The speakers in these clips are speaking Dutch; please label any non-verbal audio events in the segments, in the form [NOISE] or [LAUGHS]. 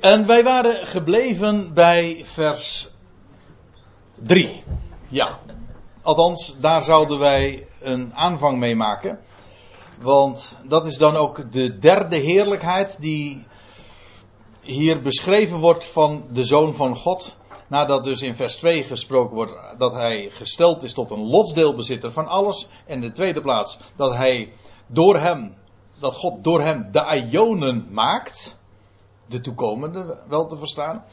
En wij waren gebleven bij vers 3. Ja. Althans, daar zouden wij een aanvang mee maken. Want dat is dan ook de derde heerlijkheid die hier beschreven wordt van de Zoon van God. Nadat dus in vers 2 gesproken wordt dat hij gesteld is tot een lotsdeelbezitter van alles. En in de tweede plaats dat hij door hem, dat God door hem de Ionen maakt. De toekomende wel te verstaan.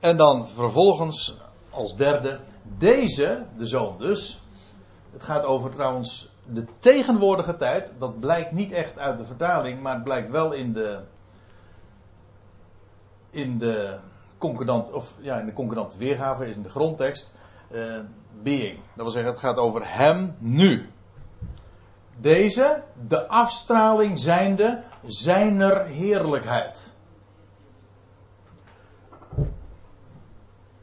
En dan vervolgens als derde deze, de zoon dus. Het gaat over trouwens de tegenwoordige tijd. Dat blijkt niet echt uit de vertaling, maar het blijkt wel in de. In de concordant, of ja, in de concordante weergave, in de grondtekst. Uh, being. Dat wil zeggen, het gaat over hem nu. Deze, de afstraling zijnde, zijner heerlijkheid.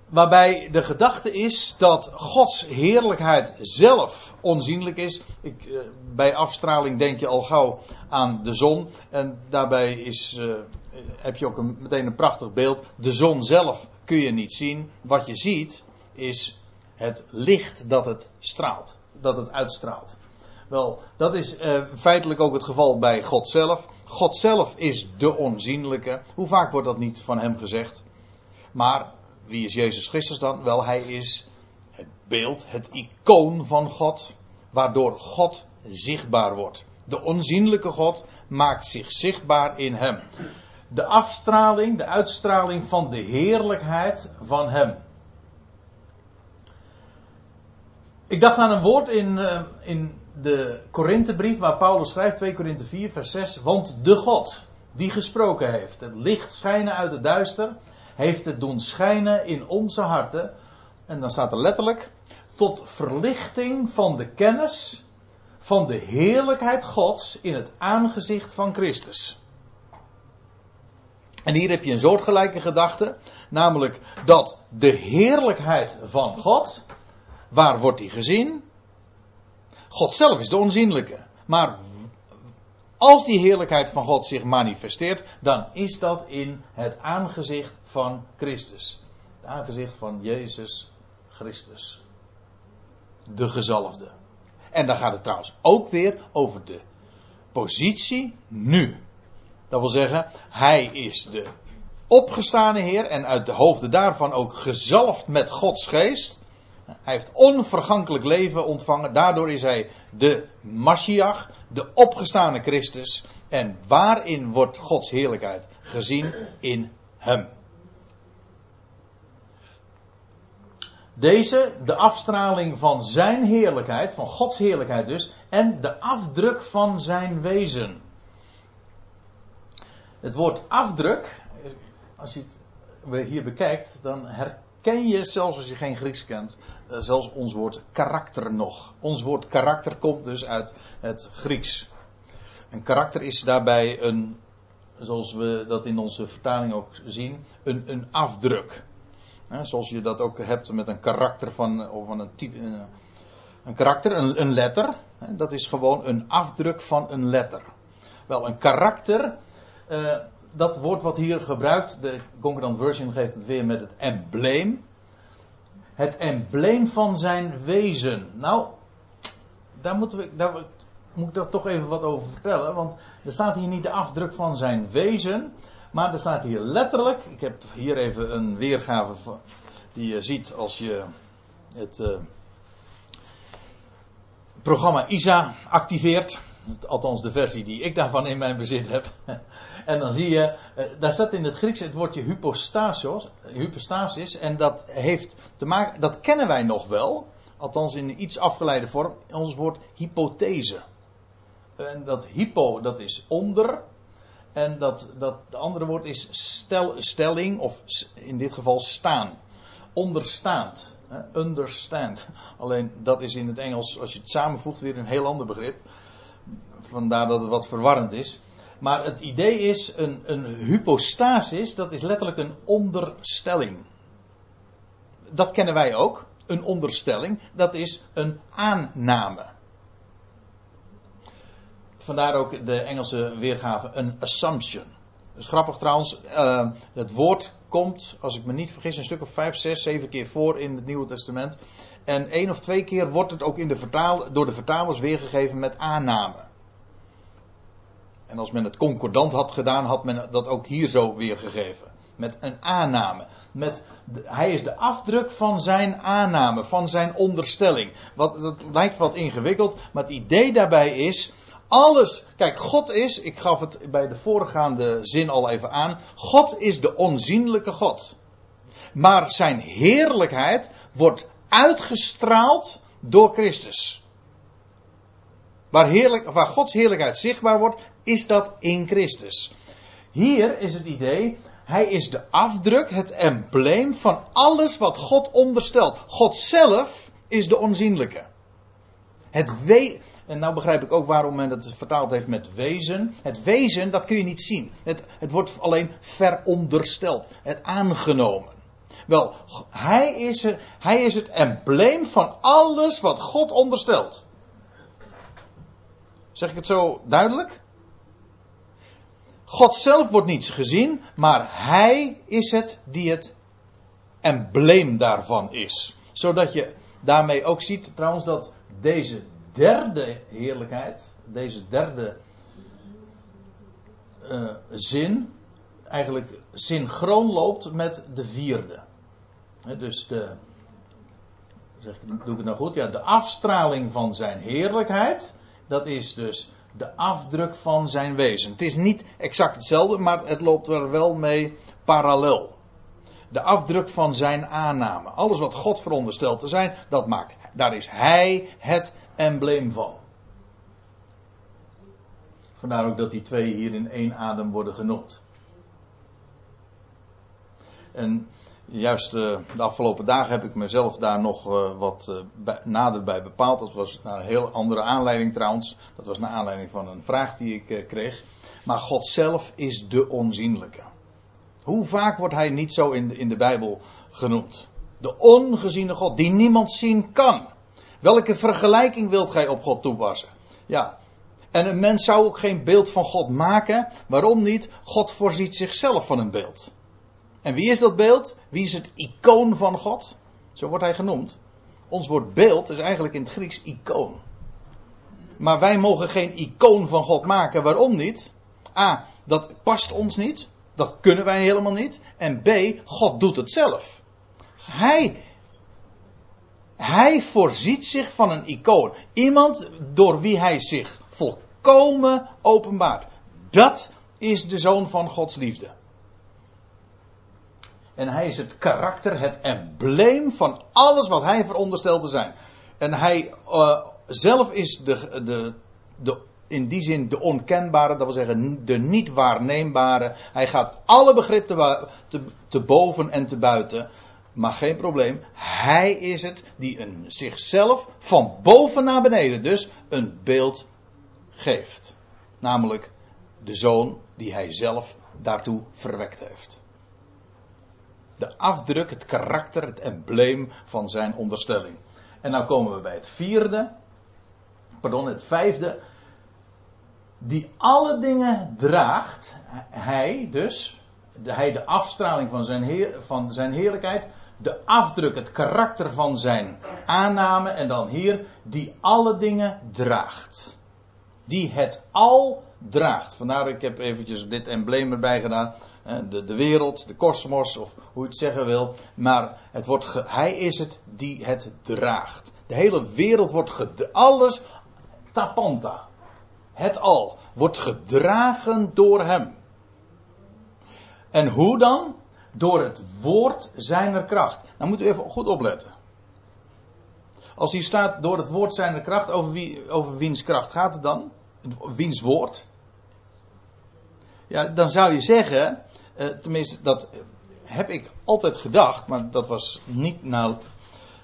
Waarbij de gedachte is dat Gods heerlijkheid zelf onzienlijk is. Ik, uh, bij afstraling denk je al gauw aan de zon. En daarbij is, uh, heb je ook een, meteen een prachtig beeld. De zon zelf kun je niet zien. Wat je ziet is het licht dat het straalt. Dat het uitstraalt. Wel, dat is uh, feitelijk ook het geval bij God zelf. God zelf is de onzienlijke. Hoe vaak wordt dat niet van hem gezegd? Maar wie is Jezus Christus dan? Wel, hij is het beeld, het icoon van God, waardoor God zichtbaar wordt. De onzienlijke God maakt zich zichtbaar in hem. De afstraling, de uitstraling van de heerlijkheid van hem. Ik dacht aan een woord in, uh, in de Korinthebrief waar Paulus schrijft, 2 Korinthe 4, vers 6. Want de God die gesproken heeft, het licht schijnen uit het duister heeft het doen schijnen in onze harten. En dan staat er letterlijk. Tot verlichting van de kennis van de heerlijkheid Gods in het aangezicht van Christus. En hier heb je een soortgelijke gedachte. Namelijk dat de heerlijkheid van God. Waar wordt die gezien? God zelf is de onzienlijke. Maar als die heerlijkheid van God zich manifesteert, dan is dat in het aangezicht van Christus. Het aangezicht van Jezus Christus. De gezalfde. En dan gaat het trouwens ook weer over de positie nu. Dat wil zeggen, hij is de opgestane Heer en uit de hoofden daarvan ook gezalfd met Gods geest. Hij heeft onvergankelijk leven ontvangen. Daardoor is hij de Mashiach, de opgestane Christus. En waarin wordt Gods heerlijkheid gezien? In hem. Deze, de afstraling van zijn heerlijkheid, van Gods heerlijkheid dus, en de afdruk van zijn wezen. Het woord afdruk, als je het hier bekijkt, dan herkent ken je, zelfs als je geen Grieks kent, uh, zelfs ons woord karakter nog. Ons woord karakter komt dus uit het Grieks. Een karakter is daarbij een, zoals we dat in onze vertaling ook zien, een, een afdruk. zoals je dat ook hebt met een karakter van, of van een type. Een, een karakter, een, een letter. dat is gewoon een afdruk van een letter. Wel, een karakter. Uh, dat woord wat hier gebruikt, de Concordant Version geeft het weer met het embleem. Het embleem van zijn wezen. Nou, daar, moeten we, daar moet ik er toch even wat over vertellen. Want er staat hier niet de afdruk van zijn wezen. Maar er staat hier letterlijk. Ik heb hier even een weergave van, die je ziet als je het uh, programma ISA activeert. Althans, de versie die ik daarvan in mijn bezit heb. En dan zie je, eh, daar staat in het Grieks het woordje hypostasis, hypostasis. En dat heeft te maken, dat kennen wij nog wel. Althans in iets afgeleide vorm. Ons woord hypothese. En dat hypo, dat is onder. En dat, dat de andere woord is stel, stelling, of in dit geval staan. Onderstaand. Understand. Alleen dat is in het Engels, als je het samenvoegt, weer een heel ander begrip. Vandaar dat het wat verwarrend is. Maar het idee is een, een hypostasis, dat is letterlijk een onderstelling. Dat kennen wij ook. Een onderstelling, dat is een aanname. Vandaar ook de Engelse weergave een assumption. is grappig trouwens. Uh, het woord komt, als ik me niet vergis, een stuk of vijf, zes, zeven keer voor in het Nieuwe Testament. En één of twee keer wordt het ook in de vertaal, door de vertalers weergegeven met aanname. En als men het concordant had gedaan, had men dat ook hier zo weergegeven. Met een aanname. Met hij is de afdruk van zijn aanname, van zijn onderstelling. Wat, dat lijkt wat ingewikkeld, maar het idee daarbij is. Alles, kijk, God is, ik gaf het bij de voorgaande zin al even aan. God is de onzienlijke God. Maar zijn heerlijkheid wordt uitgestraald door Christus. Waar, heerlijk, waar Gods heerlijkheid zichtbaar wordt, is dat in Christus. Hier is het idee, hij is de afdruk, het embleem van alles wat God onderstelt. God zelf is de onzienlijke. Het we en nou begrijp ik ook waarom men het vertaald heeft met wezen. Het wezen, dat kun je niet zien. Het, het wordt alleen verondersteld, het aangenomen. Wel, hij is, hij is het embleem van alles wat God onderstelt. Zeg ik het zo duidelijk? God zelf wordt niets gezien, maar hij is het die het embleem daarvan is. Zodat je daarmee ook ziet trouwens dat deze derde heerlijkheid, deze derde uh, zin, eigenlijk synchroon loopt met de vierde. dus de, zeg, doe ik het nou goed? Ja, de afstraling van zijn heerlijkheid, dat is dus de afdruk van zijn wezen. Het is niet exact hetzelfde, maar het loopt er wel mee parallel. De afdruk van zijn aanname. Alles wat God veronderstelt te zijn, dat maakt. Daar is hij het embleem van. Vandaar ook dat die twee hier in één adem worden genoemd. En juist uh, de afgelopen dagen heb ik mezelf daar nog uh, wat bij, nader bij bepaald. Dat was naar een heel andere aanleiding trouwens. Dat was naar aanleiding van een vraag die ik kreeg. Maar God zelf is de onzienlijke. Hoe vaak wordt hij niet zo in de, in de Bijbel genoemd? De ongeziene God, die niemand zien kan. Welke vergelijking wilt gij op God toepassen? Ja. En een mens zou ook geen beeld van God maken. Waarom niet? God voorziet zichzelf van een beeld. En wie is dat beeld? Wie is het icoon van God? Zo wordt hij genoemd. Ons woord beeld is eigenlijk in het Grieks icoon. Maar wij mogen geen icoon van God maken. Waarom niet? A, dat past ons niet. Dat kunnen wij helemaal niet. En B, God doet het zelf. Hij, hij voorziet zich van een icoon. Iemand door wie hij zich volkomen openbaart. Dat is de zoon van Gods liefde. En hij is het karakter, het embleem van alles wat hij veronderstelt te zijn. En hij uh, zelf is de, de, de, in die zin de onkenbare, dat wil zeggen de niet waarneembare. Hij gaat alle begrippen te, te, te boven en te buiten. Maar geen probleem, hij is het die een, zichzelf van boven naar beneden dus een beeld geeft. Namelijk de zoon die hij zelf daartoe verwekt heeft de afdruk, het karakter, het embleem van zijn onderstelling. En nou komen we bij het vierde, pardon, het vijfde. Die alle dingen draagt, hij dus, de, hij de afstraling van zijn, heer, van zijn heerlijkheid, de afdruk, het karakter van zijn aanname en dan hier, die alle dingen draagt. Die het al draagt. Vandaar ik heb eventjes dit embleem erbij gedaan de, de wereld, de kosmos, of hoe je het zeggen wil. Maar het wordt hij is het die het draagt. De hele wereld wordt gedragen. Alles, tapanta. Het al wordt gedragen door hem. En hoe dan? Door het woord zijner kracht. Nou moet u even goed opletten. Als hier staat door het woord zijner kracht, over, wie, over wiens kracht gaat het dan? Wiens woord? Ja, dan zou je zeggen, uh, tenminste, dat heb ik altijd gedacht, maar dat was niet, nou,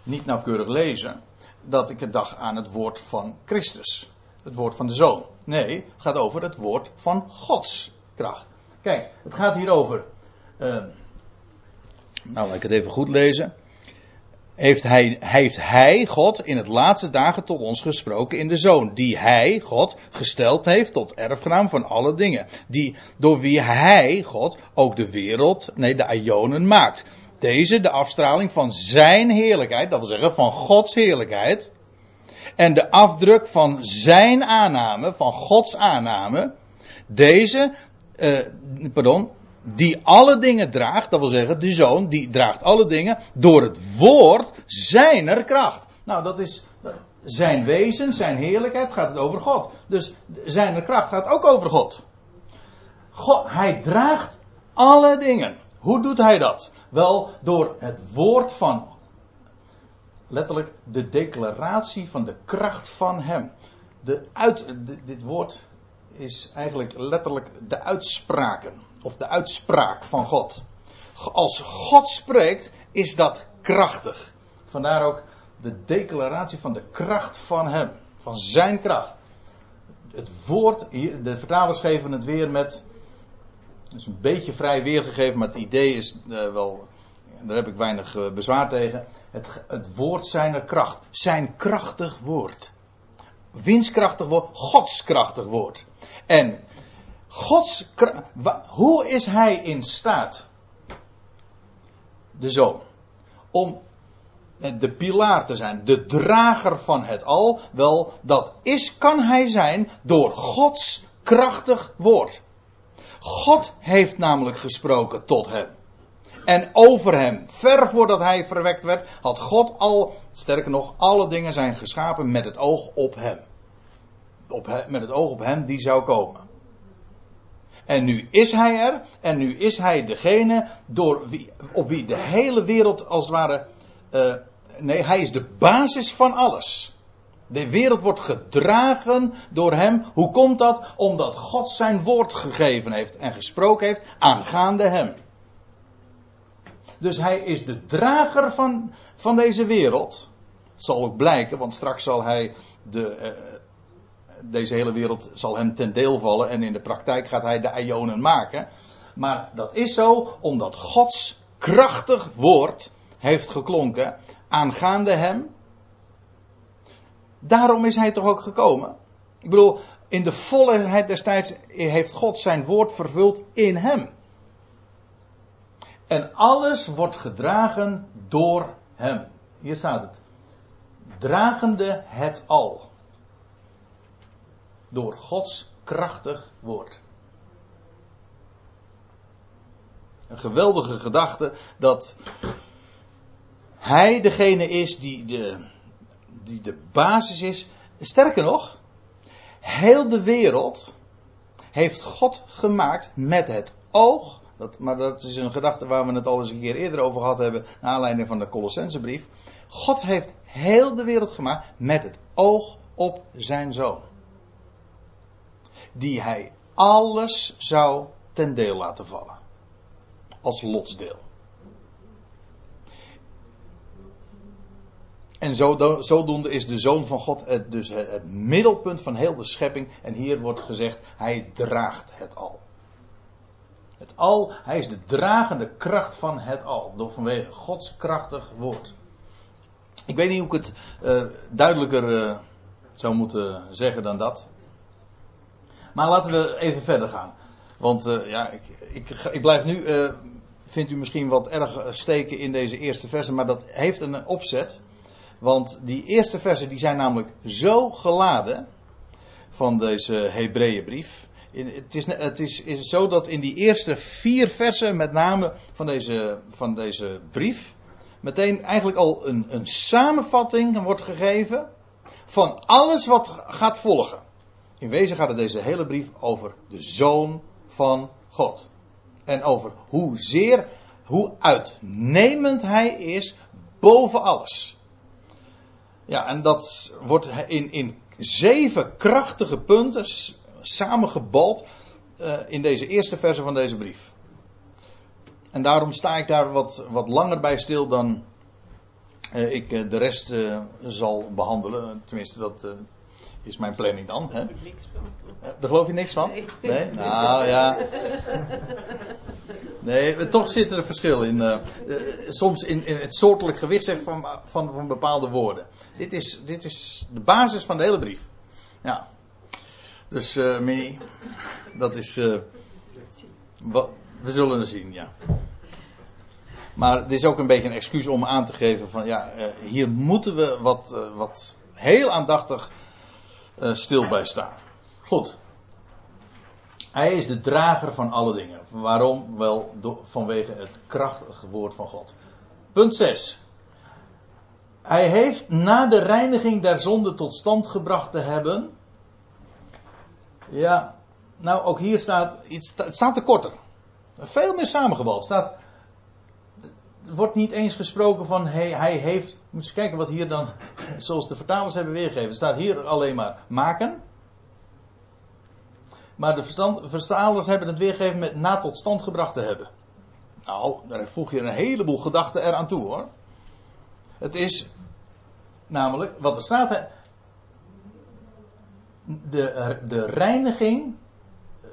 niet nauwkeurig lezen. Dat ik het dacht aan het woord van Christus. Het woord van de zoon. Nee, het gaat over het woord van Gods kracht. Kijk, het gaat hier over. Uh, nou, laat ik het even goed lezen. Heeft hij, heeft hij, God, in het laatste dagen tot ons gesproken in de Zoon. Die hij, God, gesteld heeft tot erfgenaam van alle dingen. Die, door wie hij, God, ook de wereld, nee, de Ionen maakt. Deze, de afstraling van zijn heerlijkheid, dat wil zeggen van Gods heerlijkheid. En de afdruk van zijn aanname, van Gods aanname. Deze, uh, pardon, die alle dingen draagt, dat wil zeggen, de zoon, die draagt alle dingen door het woord zijner kracht. Nou, dat is zijn wezen, zijn heerlijkheid, gaat het over God. Dus zijner kracht gaat ook over God. God hij draagt alle dingen. Hoe doet hij dat? Wel door het woord van, letterlijk, de declaratie van de kracht van hem. De uit, dit woord is eigenlijk letterlijk de uitspraken. Of de uitspraak van God. Als God spreekt, is dat krachtig. Vandaar ook de declaratie van de kracht van Hem. Van Zijn kracht. Het woord, de vertalers geven het weer met. Het is een beetje vrij weergegeven, maar het idee is uh, wel. Daar heb ik weinig uh, bezwaar tegen. Het, het woord zijner kracht. Zijn krachtig woord. Winskrachtig woord, godskrachtig woord. En Gods, hoe is hij in staat, de zoon, om de pilaar te zijn, de drager van het al? Wel, dat is, kan hij zijn door Gods krachtig woord. God heeft namelijk gesproken tot hem. En over hem, ver voordat hij verwekt werd, had God al, sterker nog, alle dingen zijn geschapen met het oog op hem. Op met het oog op hem die zou komen. En nu is hij er. En nu is hij degene door wie, op wie de hele wereld als het ware. Uh, nee, hij is de basis van alles. De wereld wordt gedragen door hem. Hoe komt dat? Omdat God zijn woord gegeven heeft en gesproken heeft aangaande hem. Dus hij is de drager van, van deze wereld. Het zal ook blijken, want straks zal hij de, uh, deze hele wereld zal hem ten deel vallen en in de praktijk gaat hij de ionen maken. Maar dat is zo omdat Gods krachtig woord heeft geklonken aangaande hem. Daarom is hij toch ook gekomen. Ik bedoel, in de volheid destijds heeft God zijn woord vervuld in hem. En alles wordt gedragen door hem. Hier staat het. Dragende het al door Gods krachtig woord. Een geweldige gedachte dat Hij degene is die de, die de basis is. Sterker nog, heel de wereld heeft God gemaakt met het oog. Dat, maar dat is een gedachte waar we het al eens een keer eerder over gehad hebben. Naar aanleiding van de Colossensebrief. God heeft heel de wereld gemaakt met het oog op zijn zoon die hij alles zou ten deel laten vallen. Als lotsdeel. En zodoende is de Zoon van God het, dus het, middelpunt van heel de schepping. En hier wordt gezegd, hij draagt het al. Het al, hij is de dragende kracht van het al. Door vanwege Gods krachtig woord. Ik weet niet hoe ik het uh, duidelijker uh, zou moeten zeggen dan dat. Maar laten we even verder gaan. Want uh, ja, ik, ik, ik, blijf nu, uh, vindt u misschien wat erg steken in deze eerste versen, maar dat heeft een opzet. Want die eerste versen die zijn namelijk zo geladen van deze Hebreeënbrief. Het, is, het is, is zo dat in die eerste vier versen, met name van deze, van deze brief, meteen eigenlijk al een, een samenvatting wordt gegeven van alles wat gaat volgen. In wezen gaat het deze hele brief over de Zoon van God. En over hoezeer, hoe uitnemend hij is boven alles. Ja, en dat wordt in, in zeven krachtige punten samengebald uh, in deze eerste verse van deze brief. En daarom sta ik daar wat, wat langer bij stil dan uh, ik uh, de rest zal behandelen. Tenminste, dat is mijn planning dan. Hè? Daar geloof je niks van? Nee. nee? Nou ja. Nee, toch zit er een verschil in. Uh, soms in, in, het soortelijk gewicht van, van, van bepaalde woorden. Dit is, dit is de basis van de hele brief. Ja. Dus, uh, Minnie, dat is. Wat, we zullen het zien, ja. Maar het is ook een beetje een excuus om aan te geven van ja, hier moeten we wat, wat heel aandachtig stil bij staan. Goed. Hij is de drager van alle dingen. Waarom? Wel vanwege het krachtige woord van God. Punt 6. Hij heeft na de reiniging der zonde tot stand gebracht te hebben. Ja, nou ook hier staat, het staat te korter. Veel meer samengebald. Staat, er wordt niet eens gesproken van hij, hij heeft. Moet je kijken wat hier dan, zoals de vertalers hebben weergegeven. Er staat hier alleen maar maken. Maar de vertalers hebben het weergegeven met na tot stand gebracht te hebben. Nou, daar voeg je een heleboel gedachten eraan toe hoor. Het is namelijk, wat er staat, de, de reiniging,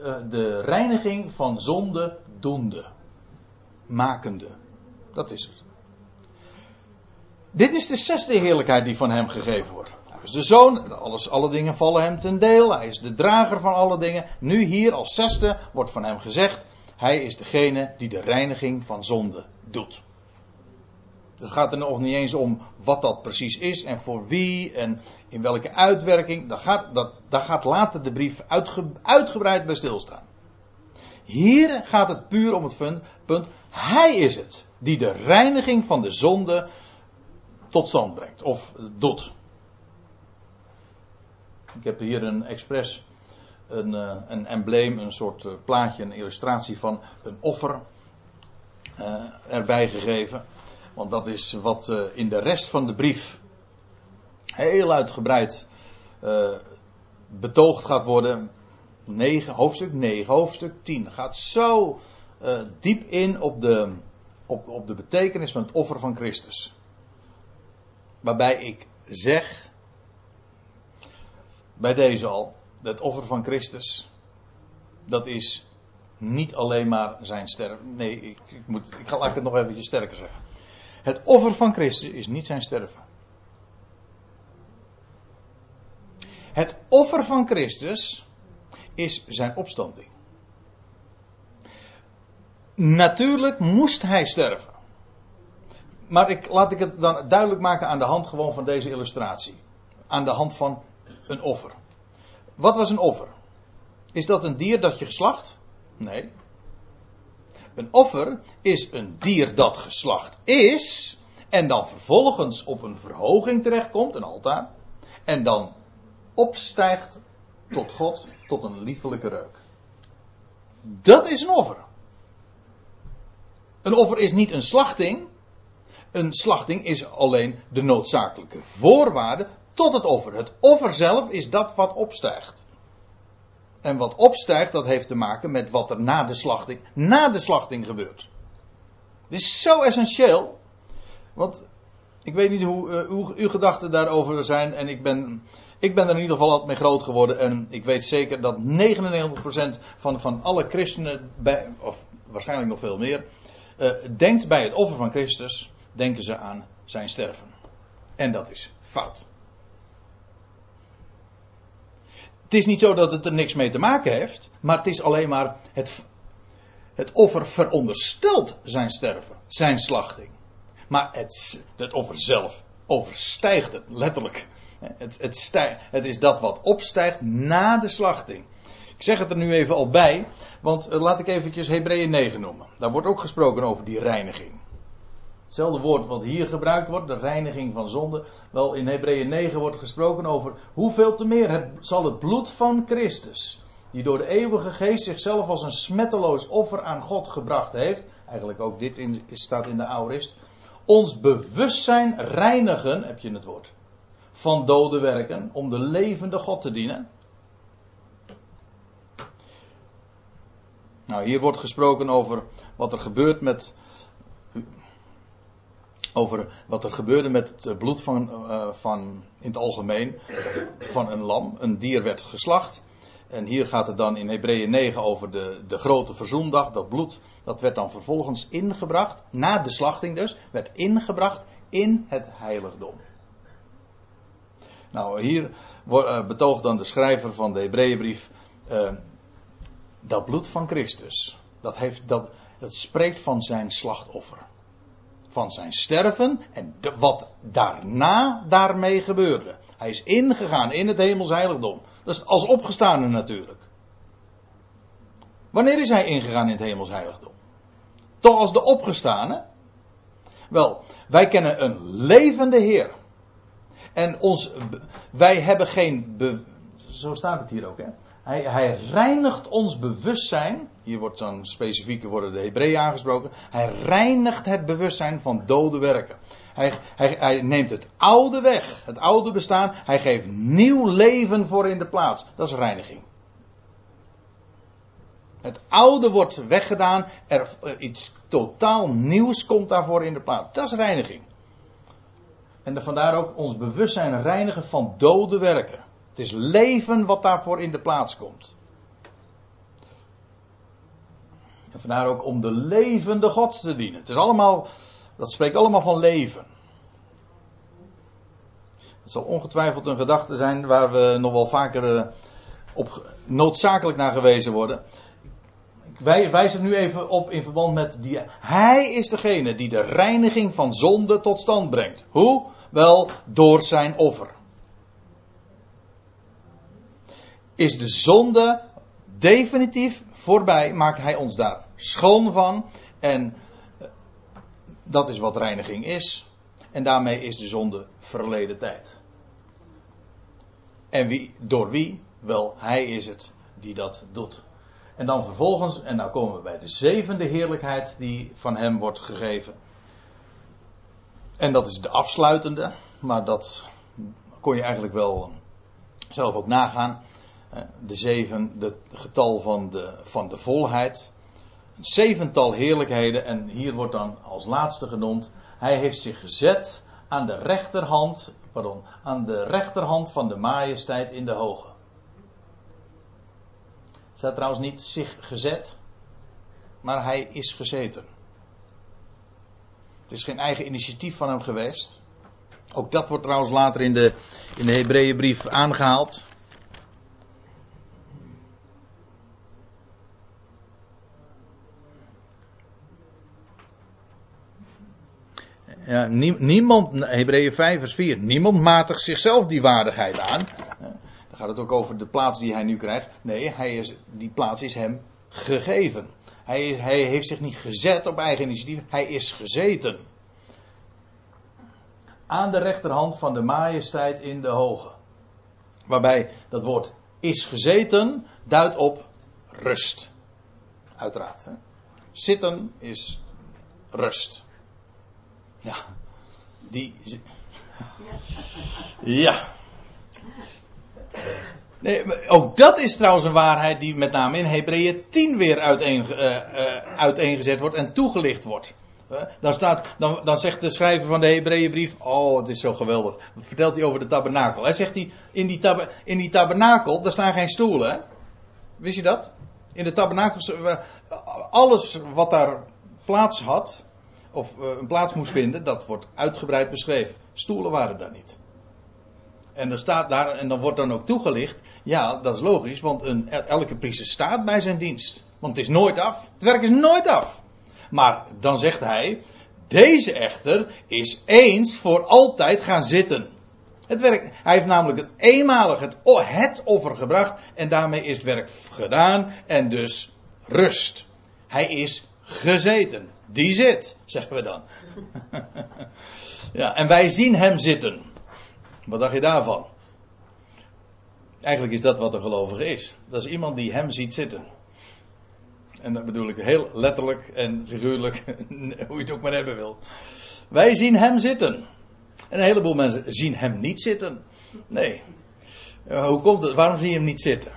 eh, de reiniging van zonde doende. Makende. Dat is het. Dit is de zesde heerlijkheid die van hem gegeven wordt is de zoon, alles, alle dingen vallen hem ten deel. Hij is de drager van alle dingen. Nu hier als zesde wordt van hem gezegd, hij is degene die de reiniging van zonde doet. Het gaat er nog niet eens om wat dat precies is en voor wie en in welke uitwerking. Daar gaat, dat, daar gaat later de brief uitgebreid bij stilstaan. Hier gaat het puur om het punt, hij is het die de reiniging van de zonde tot stand brengt of doet. Ik heb hier een expres een, uh, een embleem, een soort uh, plaatje, een illustratie van een offer uh, erbij gegeven. Want dat is wat in de rest van de brief heel uitgebreid betoogd gaat worden. 9, hoofdstuk 9, hoofdstuk 10. Gaat zo diep in op de, op, op de betekenis van het offer van Christus. Waarbij ik zeg bij deze al. Het offer van Christus. Dat is niet alleen maar zijn sterven. Nee, ik, ik, moet, ik ga laat het nog eventjes sterker zeggen. Het offer van Christus is niet zijn sterven. Het offer van Christus is zijn opstanding. Natuurlijk moest hij sterven. Maar ik, laat ik het dan duidelijk maken aan de hand gewoon van deze illustratie. Aan de hand van een offer. Wat was een offer? Is dat een dier dat je geslacht? Nee. Een offer is een dier dat geslacht is. En dan vervolgens op een verhoging terechtkomt, een altaar. En dan opstijgt tot God, tot een liefelijke reuk. Dat is een offer. Een offer is niet een slachting. Een slachting is alleen de noodzakelijke voorwaarde tot het offer. Het offer zelf is dat wat opstijgt. En wat opstijgt, dat heeft te maken met wat er na de slachting, na de slachting gebeurt. Dit is zo essentieel. Want ik weet niet hoe uw, uw, gedachten daarover zijn. En ik ben, ik ben er in ieder geval altijd mee groot geworden. En ik weet zeker dat 99% van, van alle christenen, bij, of waarschijnlijk nog veel meer, uh, denkt bij het offer van Christus, denken ze aan zijn sterven. En dat is fout. Het is niet zo dat het er niks mee te maken heeft, maar het is alleen maar het, het offer veronderstelt zijn sterven, zijn slachting. Maar het, het offer zelf overstijgt het, letterlijk. Het, het, het is dat wat opstijgt na de slachting. Ik zeg het er nu even al bij, want uh, laat ik eventjes Hebreeën 9 noemen. Daar wordt ook gesproken over die reiniging. Hetzelfde woord wat hier gebruikt wordt, de reiniging van zonde. Wel, in Hebreeën 9 wordt gesproken over hoeveel te meer het, zal het bloed van Christus, die door de eeuwige geest zichzelf als een smetteloos offer aan God gebracht heeft. Eigenlijk ook dit staat in de aorist. Ons bewustzijn reinigen, heb je het woord, van dode werken, om de levende God te dienen. Nou, hier wordt gesproken over wat er gebeurt met over wat er gebeurde met het eh, bloed van, uh, van in het algemeen van een lam. Een dier werd geslacht En hier gaat het dan in Hebreeën 9 over de, de grote verzoendag. Dat bloed, dat werd dan vervolgens ingebracht, na de slachting dus, werd ingebracht in het heiligdom. Nou, hier uh, betoogt dan de schrijver van de Hebreeënbrief dat bloed van Christus. Dat, heeft, dat, dat spreekt van zijn slachtoffer. Van zijn sterven en wat daarna daarmee gebeurde. Hij is ingegaan in het hemels heiligdom. Dat is als opgestane natuurlijk. Wanneer is hij ingegaan in het hemels heiligdom? Toch als de opgestane? Wel, wij kennen een levende Heer. En ons, wij hebben geen. Zo staat het hier ook, hè? Hij, hij, reinigt ons bewustzijn. Hier wordt dan specifieke worden de Hebreeën aangesproken. Hij reinigt het bewustzijn van dode werken. Hij, hij, hij, neemt het oude weg, het oude bestaan. Hij geeft nieuw leven voor in de plaats. Dat is reiniging. Het oude wordt weggedaan. Er, iets totaal nieuws komt daarvoor in de plaats. Dat is reiniging. En vandaar ook ons bewustzijn reinigen van dode werken. Het is leven wat daarvoor in de plaats komt. En vandaar ook om de levende God te dienen. Het is allemaal, dat spreekt allemaal van leven. Het zal ongetwijfeld een gedachte zijn waar we nog wel vaker eh, op noodzakelijk naar gewezen worden. Ik wijs er nu even op in verband met die. Hij is degene die de reiniging van zonde tot stand brengt. Hoe? Wel door zijn offer. Is de zonde definitief voorbij, maakt hij ons daar schoon van. En eh, dat is wat reiniging is. En daarmee is de zonde verleden tijd. En wie, door wie? Wel, hij is het die dat doet. En dan vervolgens, en nou komen we bij de zevende heerlijkheid die van hem wordt gegeven. En dat is de afsluitende, maar dat kon je eigenlijk wel zelf ook nagaan. De zeven, het getal van de, van de volheid. Een zevental heerlijkheden en hier wordt dan als laatste genoemd. Hij heeft zich gezet aan de rechterhand, pardon, aan de rechterhand van de majesteit in de hoge. Staat trouwens niet zich gezet, maar hij is gezeten. Het is geen eigen initiatief van hem geweest. Ook dat wordt trouwens later in de, in de Hebreeënbrief aangehaald. Ja, niemand, Hebreeën 5 vers 4, niemand matigt zichzelf die waardigheid aan. Dan gaat het ook over de plaats die hij nu krijgt. Nee, hij is, die plaats is hem gegeven. Hij, hij heeft zich niet gezet op eigen initiatief, hij is gezeten. Aan de rechterhand van de majesteit in de hoge. Waarbij dat woord is gezeten duidt op rust. Uiteraard. Hè? Zitten is rust. Ja. Die. Ja. Nee, ook dat is trouwens een waarheid die met name in Hebreeën 10 weer uiteen, uh, uh, uiteengezet wordt en toegelicht wordt. Uh, dan, staat, dan, dan zegt de schrijver van de Hebreeënbrief, oh het is zo geweldig. Vertelt hij over de tabernakel. Hij zegt hij, in die, tab, in die tabernakel, daar staan geen stoelen. Wist je dat? In de tabernakel, alles wat daar plaats had, of een plaats moest vinden, dat wordt uitgebreid beschreven. Stoelen waren daar niet. En, er staat daar, en dan wordt dan ook toegelicht. Ja, dat is logisch, want een, elke priester staat bij zijn dienst. Want het is nooit af. Het werk is nooit af. Maar dan zegt hij. Deze echter is eens voor altijd gaan zitten. Het werk, hij heeft namelijk het eenmalig het, het offer gebracht. En daarmee is het werk gedaan. En dus rust. Hij is gezeten. Die zit, zeggen we dan. [LAUGHS] ja, en wij zien hem zitten. Wat dacht je daarvan? Eigenlijk is dat wat een gelovige is. Dat is iemand die hem ziet zitten. En dat bedoel ik heel letterlijk en figuurlijk, [LAUGHS] hoe je het ook maar hebben wil. Wij zien hem zitten. En een heleboel mensen zien hem niet zitten. Nee. Hoe komt het? Waarom zie je hem niet zitten?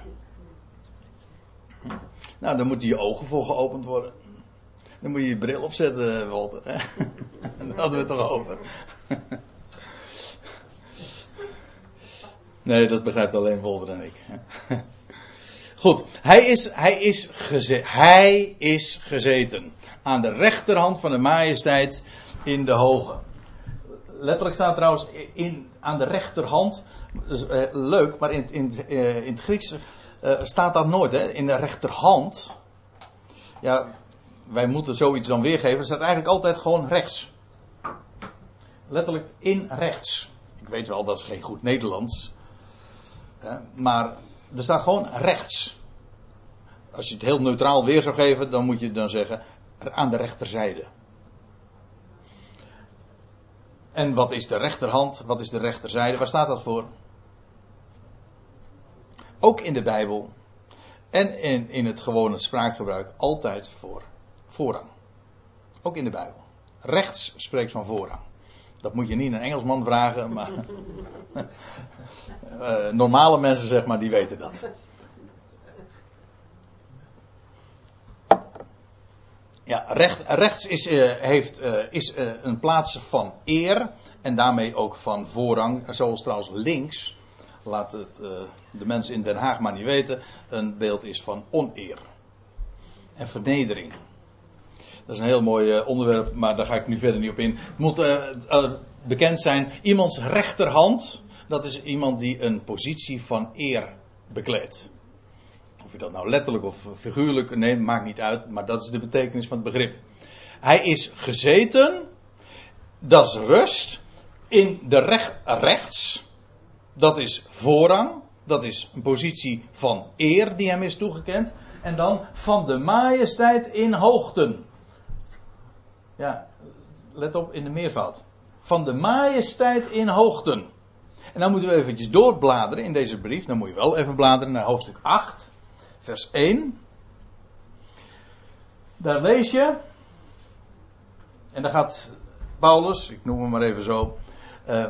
Nou, dan moeten je ogen voor geopend worden. Dan moet je je bril opzetten, Walter. [LAUGHS] Daar hadden we het toch over. Nee, dat begrijpt alleen Wolter en ik. Goed, hij is, hij, is hij is gezeten aan de rechterhand van de majesteit in de hoge. Letterlijk staat trouwens in, aan de rechterhand, dus, eh, leuk, maar in, in, eh, in het Grieks eh, staat dat nooit, hè? in de rechterhand. Ja, wij moeten zoiets dan weergeven, er staat eigenlijk altijd gewoon rechts. Letterlijk in rechts. Ik weet wel, dat is geen goed Nederlands. Maar er staat gewoon rechts. Als je het heel neutraal weer zou geven, dan moet je dan zeggen aan de rechterzijde. En wat is de rechterhand? Wat is de rechterzijde? Waar staat dat voor? Ook in de Bijbel en in, in het gewone spraakgebruik altijd voor voorrang. Ook in de Bijbel. Rechts spreekt van voorrang. Dat moet je niet een Engelsman vragen, maar uh, [LAUGHS] normale mensen zeg maar, die weten dat. Ja, recht, rechts is, uh, heeft, uh, is een plaats van eer en daarmee ook van voorrang. Zoals trouwens links, laat het de mensen in Den Haag maar niet weten, een beeld is van oneer en vernedering. Dat is een heel mooi onderwerp, maar daar ga ik nu verder niet op in. Het moet bekend zijn, iemands rechterhand, dat is iemand die een positie van eer bekleedt. Of je dat nou letterlijk of figuurlijk neemt, maakt niet uit, maar dat is de betekenis van het begrip. Hij is gezeten, dat is rust, in de recht, rechts, dat is voorrang, dat is een positie van eer die hem is toegekend, en dan van de majesteit in hoogten. Ja, let op in de meervoud. Van de majesteit in hoogten. En dan moeten we eventjes doorbladeren in deze brief. Dan moet je wel even bladeren naar hoofdstuk 8 vers 1. Daar lees je. En daar gaat Paulus, ik noem hem maar even zo, uh,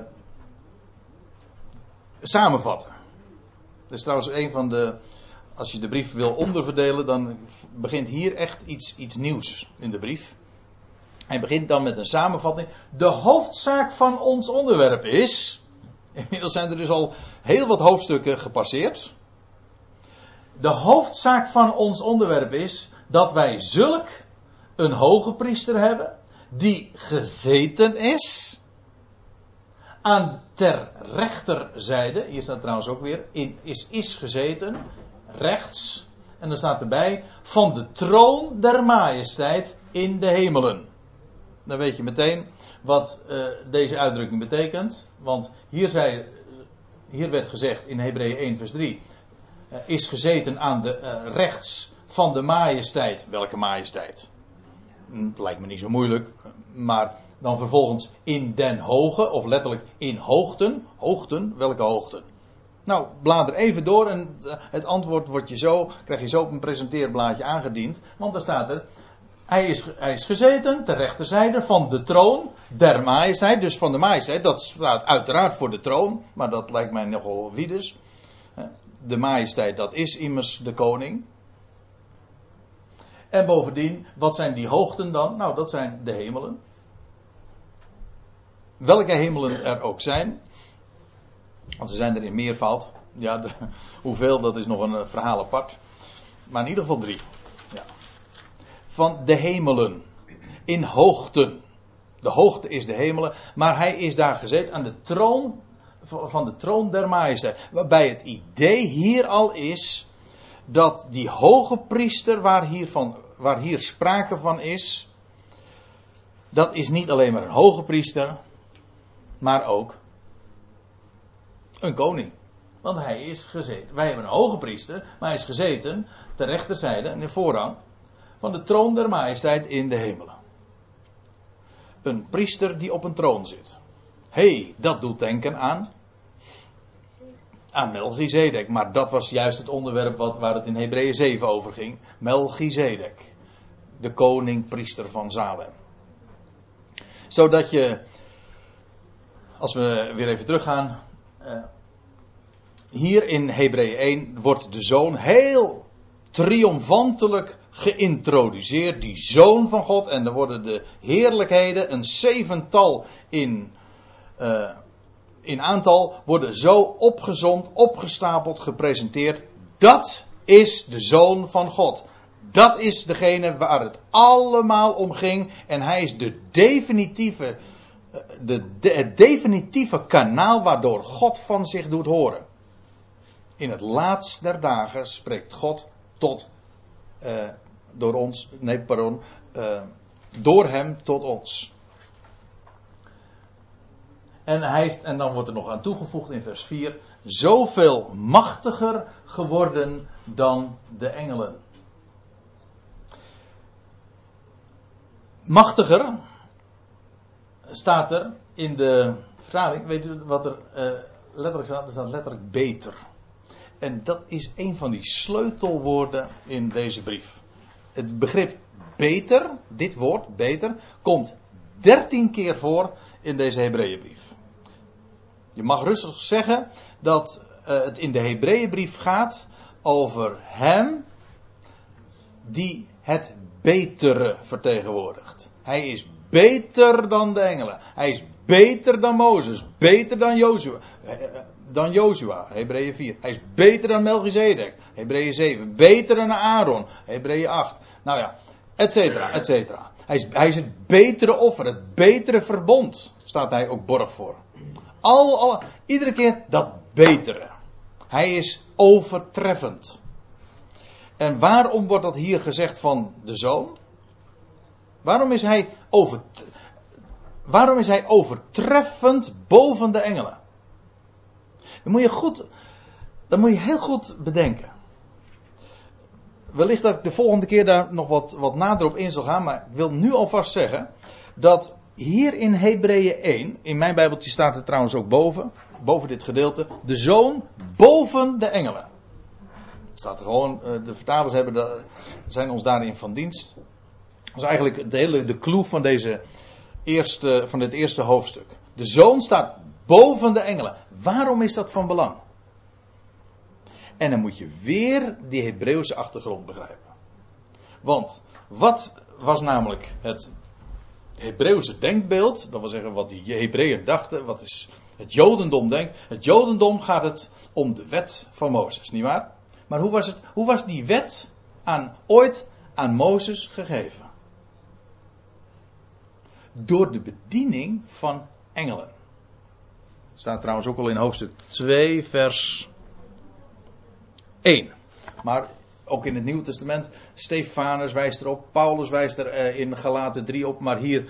samenvatten. Dat is trouwens een van de. Als je de brief wil onderverdelen, dan begint hier echt iets, iets nieuws in de brief. Hij begint dan met een samenvatting. De hoofdzaak van ons onderwerp is. Inmiddels zijn er dus al heel wat hoofdstukken gepasseerd. De hoofdzaak van ons onderwerp is dat wij zulk een hoge priester hebben, die gezeten is aan ter rechterzijde, hier staat trouwens ook weer, in, is, is gezeten, rechts, en dan staat erbij, van de troon der majesteit in de hemelen. Dan weet je meteen wat uh, deze uitdrukking betekent, want hier, zei, hier werd gezegd in Hebreeën 1 vers 3, uh, is gezeten aan de rechts van de majesteit. Welke majesteit? Hm, het lijkt me niet zo moeilijk. Maar dan vervolgens in den hoge, of letterlijk in hoogten. Hoogten, welke hoogten? Nou, blader even door en het antwoord wordt je zo, krijg je zo op een presenteerblaadje aangediend. Want daar staat er, hij is, hij gezeten ter rechterzijde van de troon der majesteit. Dus van de majesteit, dat staat uiteraard voor de troon, maar dat lijkt mij nogal wiedes. De majesteit, dat is immers de koning. En bovendien, wat zijn die hoogten dan? Nou, dat zijn de hemelen. Welke hemelen er ook zijn. Want ze zijn er in meervoud. Ja, [LAUGHS] hoeveel, dat is nog een verhaal apart. Maar in ieder geval drie. Ja. Van de hemelen. In hoogten. De hoogte is de hemelen. Maar hij is daar gezeten aan de troon. Van de troon der majesteit. Waarbij het idee hier al is. Dat die hoge priester waar, hiervan, waar hier sprake van is. Dat is niet alleen maar een hoge priester. Maar ook een koning. Want hij is gezeten. Wij hebben een hoge priester, maar hij is gezeten ter rechterzijde en in voorrang van de troon der majesteit in de hemelen. Een priester die op een troon zit. Hé, hey, dat doet denken aan. Aan Melchizedek. Maar dat was juist het onderwerp wat, waar het in Hebreeën 7 over ging. Melchizedek. De koning-priester van Salem. Zodat je, als we weer even teruggaan. Uh, hier in Hebreeën 1 wordt de zoon heel triomfantelijk geïntroduceerd. Die zoon van God. En er worden de heerlijkheden, een zevental in, uh, in aantal, worden zo opgezond, opgestapeld, gepresenteerd. Dat is de Zoon van God. Dat is degene waar het allemaal om ging. En hij is de definitieve, eh, de, de, het definitieve kanaal waardoor God van zich doet horen. In het laatst der dagen spreekt God tot, uh, door ons, nee pardon, uh, door hem tot ons. En, hij, en dan wordt er nog aan toegevoegd in vers 4, zoveel machtiger geworden dan de engelen. Machtiger staat er in de vertaling, weet u wat er uh, letterlijk staat? Er staat letterlijk beter. En dat is een van die sleutelwoorden in deze brief. Het begrip beter, dit woord beter, komt dertien keer voor in deze Hebreeënbrief. Je mag rustig zeggen dat uh, het in de Hebreeënbrief gaat over hem die het betere vertegenwoordigt. Hij is beter dan de engelen. Hij is beter dan Mozes, beter dan Jozua. Dan Jozua, Hebreeën 4. Hij is beter dan Melchizedek, Hebreeën 7. Beter dan Aaron, Hebreeën 8. Nou ja, et cetera, et cetera. Hij is, hij is het betere offer, het betere verbond, staat hij ook borg voor. Al, al, iedere keer dat betere. Hij is overtreffend. En waarom wordt dat hier gezegd van de zoon? Waarom is hij, overt, waarom is hij overtreffend boven de engelen? Dan moet je goed, dan moet je heel goed bedenken. Wellicht dat ik de volgende keer daar nog wat, wat nader op in zal gaan, maar ik wil nu alvast zeggen dat hier in Hebreeën 1, in mijn Bijbeltje staat het trouwens ook boven, boven dit gedeelte, de zoon boven de engelen. Staat gewoon, eh, de vertalers hebben zijn ons daarin van dienst. Dat is eigenlijk de hele de clue van, deze eerste, van dit eerste hoofdstuk. De zoon staat boven de engelen. Waarom is dat van belang? En dan moet je weer die Hebreeuwse achtergrond begrijpen. Want wat was namelijk het Hebreeuwse denkbeeld? Dat wil zeggen wat die Hebreeën dachten, wat is het Jodendom denkt. Het Jodendom gaat het om de wet van Mozes, nietwaar? Maar hoe was, het, hoe was die wet aan, ooit aan Mozes gegeven? Door de bediening van engelen. Staat trouwens ook al in hoofdstuk 2, vers 1. Maar ook in het Nieuwe Testament, Stefanus wijst erop, Paulus wijst er eh, in Galaten 3 op, maar hier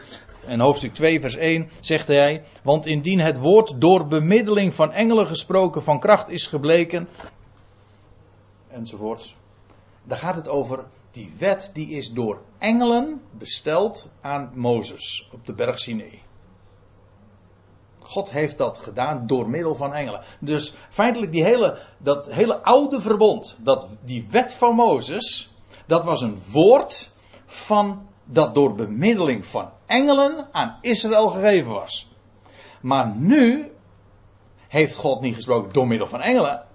in hoofdstuk 2, vers 1 zegt hij: Want indien het woord door bemiddeling van engelen gesproken van kracht is gebleken, enzovoorts. Daar gaat het over die wet die is door engelen besteld aan Mozes op de berg Sinai. God heeft dat gedaan door middel van engelen. Dus feitelijk die hele, dat hele oude verbond, dat, die wet van Mozes, dat was een woord van dat door bemiddeling van engelen aan Israël gegeven was. Maar nu heeft God niet gesproken door middel van engelen.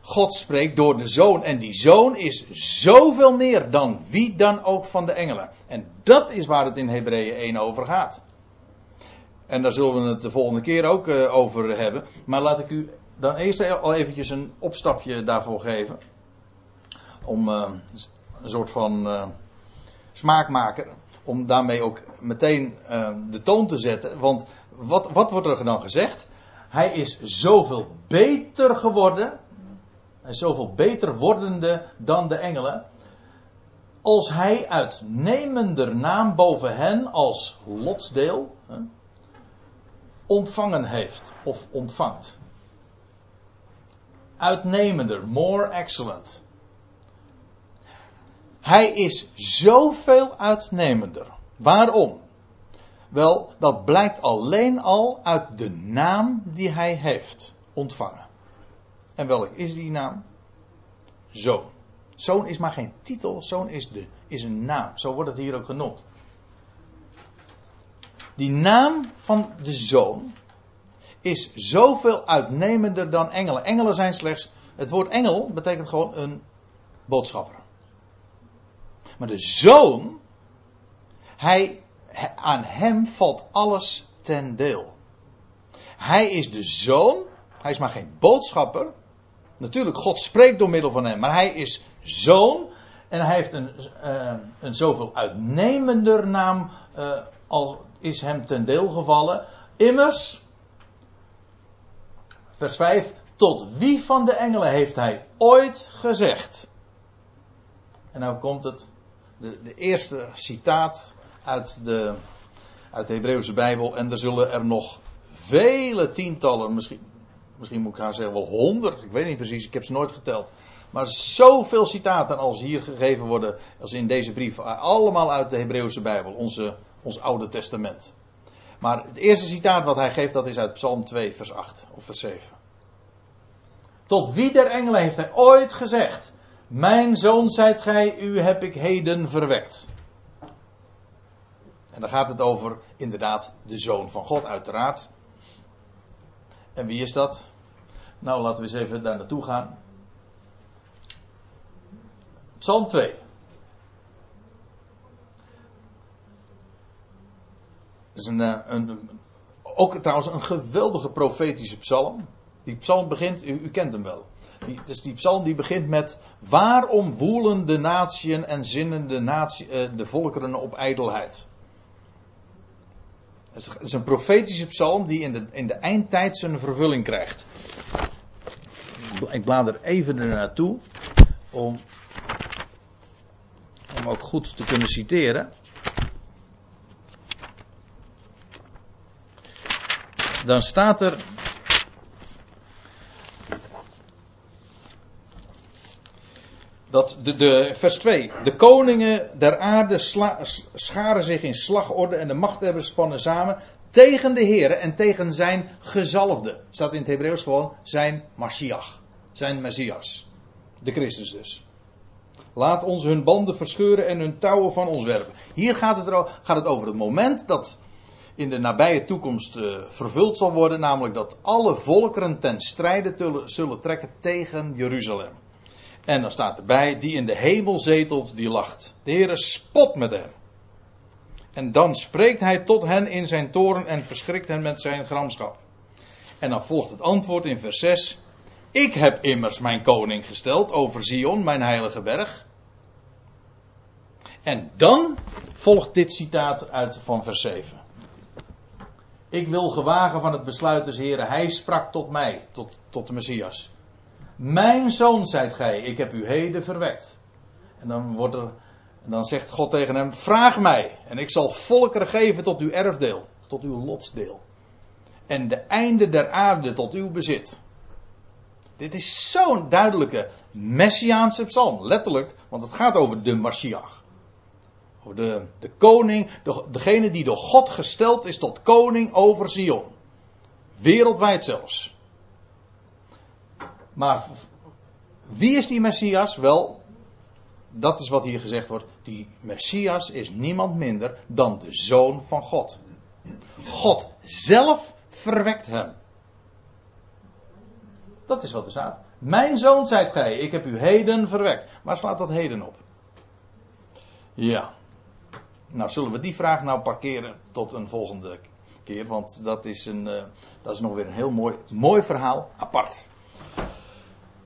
God spreekt door de zoon. En die zoon is zoveel meer dan wie dan ook van de engelen. En dat is waar het in Hebreeën 1 over gaat. En daar zullen we het de volgende keer ook uh, over hebben. Maar laat ik u dan eerst al eventjes een opstapje daarvoor geven. Om uh, een soort van uh, smaakmaker. Om daarmee ook meteen de toon te zetten. Want wat, wat wordt er dan gezegd? Hij is zoveel beter geworden hij is zoveel beter wordende dan de engelen. Als hij uitnemender naam boven hen als lotsdeel ontvangen heeft of ontvangt. Uitnemender, more excellent. Hij is zoveel uitnemender. Waarom? Wel, dat blijkt alleen al uit de naam die hij heeft ontvangen. En welk is die naam? Zoon. Zoon is maar geen titel, zoon is, de, is een naam. Zo wordt het hier ook genoemd. Die naam van de zoon is zoveel uitnemender dan engelen. Engelen zijn slechts. Het woord engel betekent gewoon een boodschapper. Maar de zoon, hij, aan hem valt alles ten deel. Hij is de zoon, hij is maar geen boodschapper, Natuurlijk, God spreekt door middel van hem, maar hij is zoon en hij heeft een, uh, een zoveel uitnemender naam uh, als is hem ten deel gevallen. Immers, vers 5, tot wie van de engelen heeft hij ooit gezegd? En nou komt het, de, de eerste citaat uit de, uit de Hebreeuwse Bijbel. En er zullen er nog vele tientallen, misschien, misschien moet ik haar zeggen wel honderd, ik weet niet precies, ik heb ze nooit geteld. Maar zoveel citaten als hier gegeven worden, als in deze brief, allemaal uit de Hebreeuwse Bijbel, onze, ons Oude Testament. Maar het eerste citaat wat hij geeft, dat is uit Psalm 2, vers 8 of vers 7. Tot wie der engelen heeft hij ooit gezegd: Mijn zoon zijt gij, u heb ik heden verwekt. En dan gaat het over inderdaad de zoon van God, uiteraard. En wie is dat? Nou, laten we eens even daar naartoe gaan. Psalm 2. Is eh, een, ook trouwens een geweldige profetische psalm. Die psalm begint, u, kent hem wel. Die, dus die psalm die begint met waarom woelen de natieën en zinnen de, eh, de volkeren op ijdelheid. Het is een profetische psalm die in de, in de eindtijd zijn vervulling krijgt. Ik blader even naartoe om, om ook goed te kunnen citeren. Dan staat er dat de, de, vers 2. De koningen der aarde scharen zich in slagorde en de machthebbers spannen samen tegen de Heer en tegen zijn gezalfde. Staat in het Hebreeuws gewoon zijn Mashiach. Zijn Messias. De Christus dus. Laat ons hun banden verscheuren en hun touwen van ons werpen. Hier gaat het, gaat het over het moment dat in de nabije toekomst uh, vervuld zal worden. Namelijk dat alle volkeren ten strijde zullen trekken tegen Jeruzalem. En dan staat erbij, die in de hemel zetelt, die lacht. De Heere spot met hem. En dan spreekt hij tot hen in zijn toren en verschrikt hen met zijn gramschap. En dan volgt het antwoord in vers 6. Ik heb immers mijn koning gesteld over Zion, mijn heilige berg. En dan volgt dit citaat uit van vers 7. Ik wil gewagen van het besluit des Heren. Hij sprak tot mij, tot, tot de Messias. Mijn zoon zijt gij, ik heb u heden verwekt. En dan, wordt er, en dan zegt God tegen hem: Vraag mij, en ik zal volkeren geven tot uw erfdeel, tot uw lotsdeel. En de einde der aarde tot uw bezit. Dit is zo'n duidelijke messiaanse psalm, letterlijk, want het gaat over de Mashiach. De, de koning, de, degene die door God gesteld is tot koning over Zion. Wereldwijd zelfs. Maar wie is die Messias? Wel, dat is wat hier gezegd wordt. Die Messias is niemand minder dan de Zoon van God. God zelf verwekt hem. Dat is wat er staat. Mijn zoon zijt gij, ik heb u heden verwekt. Waar slaat dat heden op? Ja. Nou, zullen we die vraag nou parkeren tot een volgende keer, want dat is, een, uh, dat is nog weer een heel mooi, mooi verhaal apart.